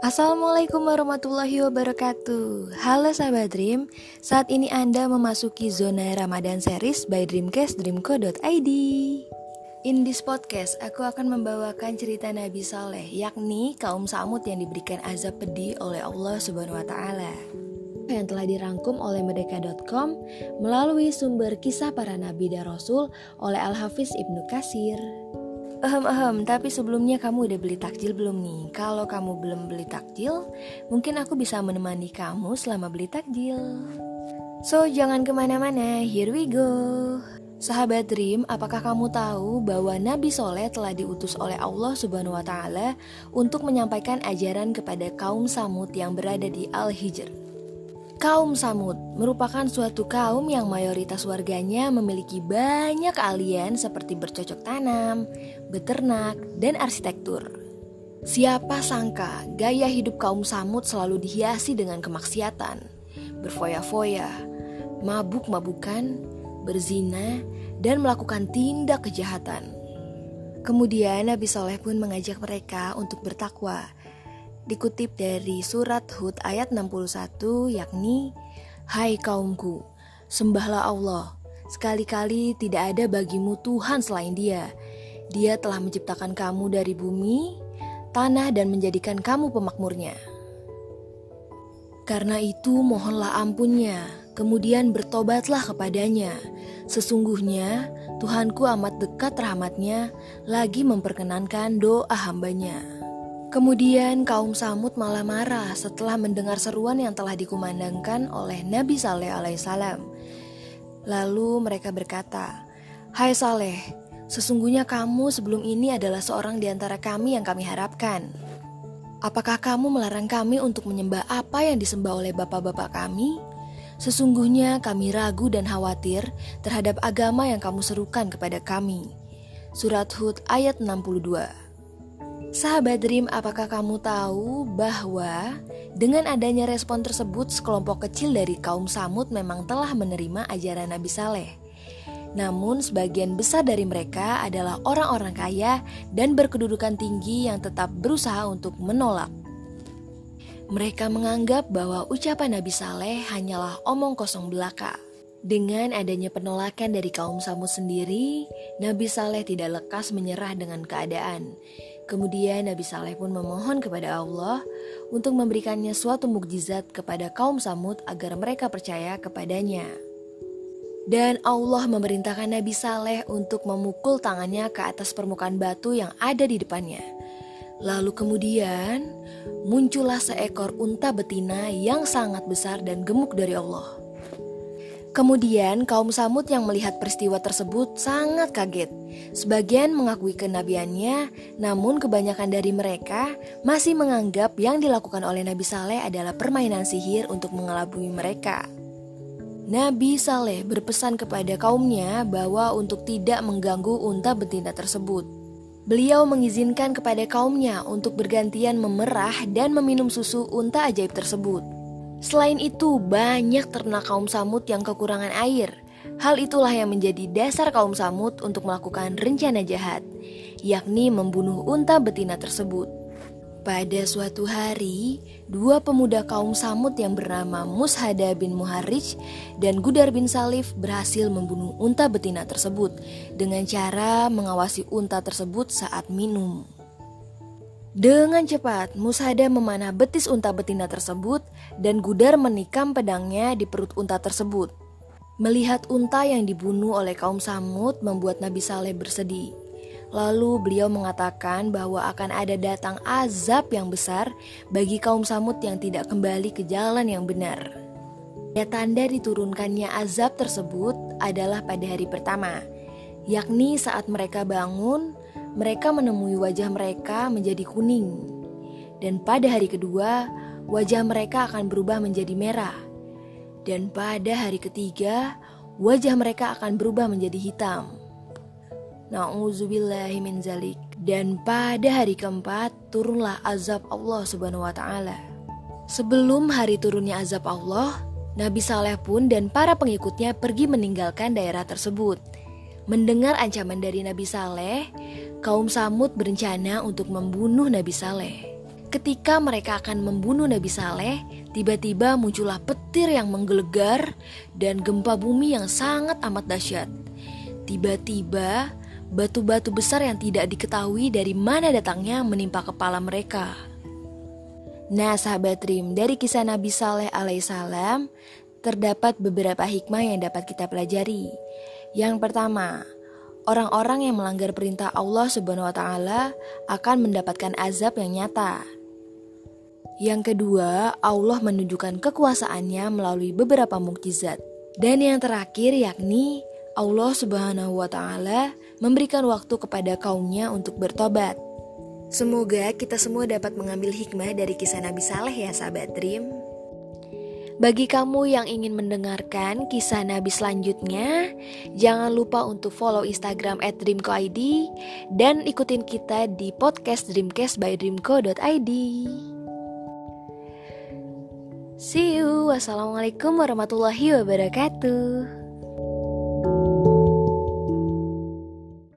Assalamualaikum warahmatullahi wabarakatuh. Halo sahabat Dream Saat ini Anda memasuki zona Ramadan series by Dreamcast Dreamco.id In this podcast, aku akan membawakan cerita Nabi Saleh Yakni kaum Samud yang diberikan azab pedih oleh Allah Subhanahu Wa Taala. Yang telah dirangkum oleh Merdeka.com melalui sumber kisah para nabi dan rasul oleh Al-Hafiz Ibnu Kasir. Ahem ahem, tapi sebelumnya kamu udah beli takjil belum nih? Kalau kamu belum beli takjil, mungkin aku bisa menemani kamu selama beli takjil. So, jangan ke mana-mana, here we go. Sahabat Dream, apakah kamu tahu bahwa Nabi Soleh telah diutus oleh Allah Subhanahu wa Ta'ala untuk menyampaikan ajaran kepada kaum Samud yang berada di Al-Hijr? Kaum Samud merupakan suatu kaum yang mayoritas warganya memiliki banyak keahlian seperti bercocok tanam, beternak, dan arsitektur. Siapa sangka gaya hidup kaum Samud selalu dihiasi dengan kemaksiatan, berfoya-foya, mabuk-mabukan, berzina, dan melakukan tindak kejahatan. Kemudian Nabi Soleh pun mengajak mereka untuk bertakwa dikutip dari surat Hud ayat 61 yakni Hai kaumku, sembahlah Allah. Sekali-kali tidak ada bagimu Tuhan selain Dia. Dia telah menciptakan kamu dari bumi, tanah dan menjadikan kamu pemakmurnya. Karena itu mohonlah ampunnya, kemudian bertobatlah kepadanya. Sesungguhnya Tuhanku amat dekat rahmatnya, lagi memperkenankan doa hambanya. Kemudian kaum Samud malah marah setelah mendengar seruan yang telah dikumandangkan oleh Nabi Saleh alaihissalam. Lalu mereka berkata, Hai Saleh, sesungguhnya kamu sebelum ini adalah seorang di antara kami yang kami harapkan. Apakah kamu melarang kami untuk menyembah apa yang disembah oleh bapak-bapak kami? Sesungguhnya kami ragu dan khawatir terhadap agama yang kamu serukan kepada kami. Surat Hud ayat 62 Sahabat Dream, apakah kamu tahu bahwa dengan adanya respon tersebut sekelompok kecil dari kaum Samud memang telah menerima ajaran Nabi Saleh? Namun sebagian besar dari mereka adalah orang-orang kaya dan berkedudukan tinggi yang tetap berusaha untuk menolak. Mereka menganggap bahwa ucapan Nabi Saleh hanyalah omong kosong belaka. Dengan adanya penolakan dari kaum Samud sendiri, Nabi Saleh tidak lekas menyerah dengan keadaan. Kemudian Nabi Saleh pun memohon kepada Allah untuk memberikannya suatu mukjizat kepada kaum Samud agar mereka percaya kepadanya. Dan Allah memerintahkan Nabi Saleh untuk memukul tangannya ke atas permukaan batu yang ada di depannya. Lalu kemudian muncullah seekor unta betina yang sangat besar dan gemuk dari Allah. Kemudian kaum Samud yang melihat peristiwa tersebut sangat kaget. Sebagian mengakui kenabiannya, namun kebanyakan dari mereka masih menganggap yang dilakukan oleh Nabi Saleh adalah permainan sihir untuk mengelabui mereka. Nabi Saleh berpesan kepada kaumnya bahwa untuk tidak mengganggu unta betina tersebut. Beliau mengizinkan kepada kaumnya untuk bergantian memerah dan meminum susu unta ajaib tersebut. Selain itu, banyak ternak kaum Samud yang kekurangan air. Hal itulah yang menjadi dasar kaum Samud untuk melakukan rencana jahat, yakni membunuh unta betina tersebut. Pada suatu hari, dua pemuda kaum Samud yang bernama Mushada bin Muharrij dan Gudar bin Salif berhasil membunuh unta betina tersebut dengan cara mengawasi unta tersebut saat minum. Dengan cepat, Musada memanah betis unta betina tersebut dan Gudar menikam pedangnya di perut unta tersebut. Melihat unta yang dibunuh oleh kaum Samud membuat Nabi Saleh bersedih. Lalu beliau mengatakan bahwa akan ada datang azab yang besar bagi kaum Samud yang tidak kembali ke jalan yang benar. Ya tanda diturunkannya azab tersebut adalah pada hari pertama, yakni saat mereka bangun mereka menemui wajah mereka menjadi kuning, dan pada hari kedua wajah mereka akan berubah menjadi merah, dan pada hari ketiga wajah mereka akan berubah menjadi hitam. Nauzubillahi min zalik. Dan pada hari keempat turunlah azab Allah Subhanahu wa taala. Sebelum hari turunnya azab Allah, Nabi Saleh pun dan para pengikutnya pergi meninggalkan daerah tersebut. Mendengar ancaman dari Nabi Saleh, kaum Samud berencana untuk membunuh Nabi Saleh. Ketika mereka akan membunuh Nabi Saleh, tiba-tiba muncullah petir yang menggelegar dan gempa bumi yang sangat amat dahsyat. Tiba-tiba, batu-batu besar yang tidak diketahui dari mana datangnya menimpa kepala mereka. Nah, sahabat Rim, dari kisah Nabi Saleh alaihissalam terdapat beberapa hikmah yang dapat kita pelajari. Yang pertama, orang-orang yang melanggar perintah Allah Subhanahu wa taala akan mendapatkan azab yang nyata. Yang kedua, Allah menunjukkan kekuasaannya melalui beberapa mukjizat. Dan yang terakhir yakni Allah Subhanahu wa taala memberikan waktu kepada kaumnya untuk bertobat. Semoga kita semua dapat mengambil hikmah dari kisah Nabi Saleh ya sahabat Dream. Bagi kamu yang ingin mendengarkan kisah Nabi selanjutnya, jangan lupa untuk follow Instagram @dreamco_id dan ikutin kita di podcast Dreamcast by dreamco.id. See you. Wassalamualaikum warahmatullahi wabarakatuh.